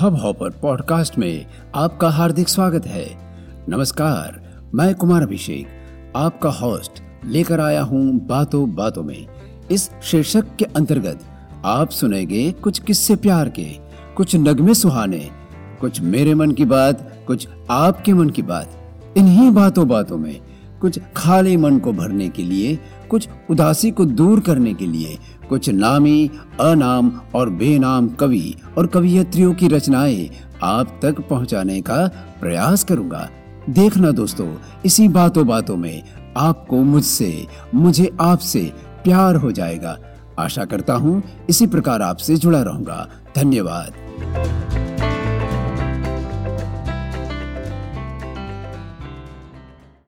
Hub hopper podcast में आपका हार्दिक स्वागत है। नमस्कार, मैं कुमार अभिषेक, आपका होस्ट लेकर आया हूँ बातों बातों में। इस शीर्षक के अंतर्गत आप सुनेंगे कुछ किस्से प्यार के, कुछ नगमे सुहाने, कुछ मेरे मन की बात, कुछ आपके मन की बात। इन्हीं बातों बातों में कुछ खाली मन को भरने के लिए, कुछ उदासी को दूर करने के लिए, कुछ नामी, अनाम और बेनाम कवि और कवियत्रियों की रचनाएँ आप तक पहुँचाने का प्रयास करूँगा। देखना दोस्तों, इसी बातों बातों में आपको मुझसे, मुझे आपसे प्यार हो जाएगा। आशा करता हूँ इसी प्रकार आपसे जुड़ा रहूँगा। धन्यवाद।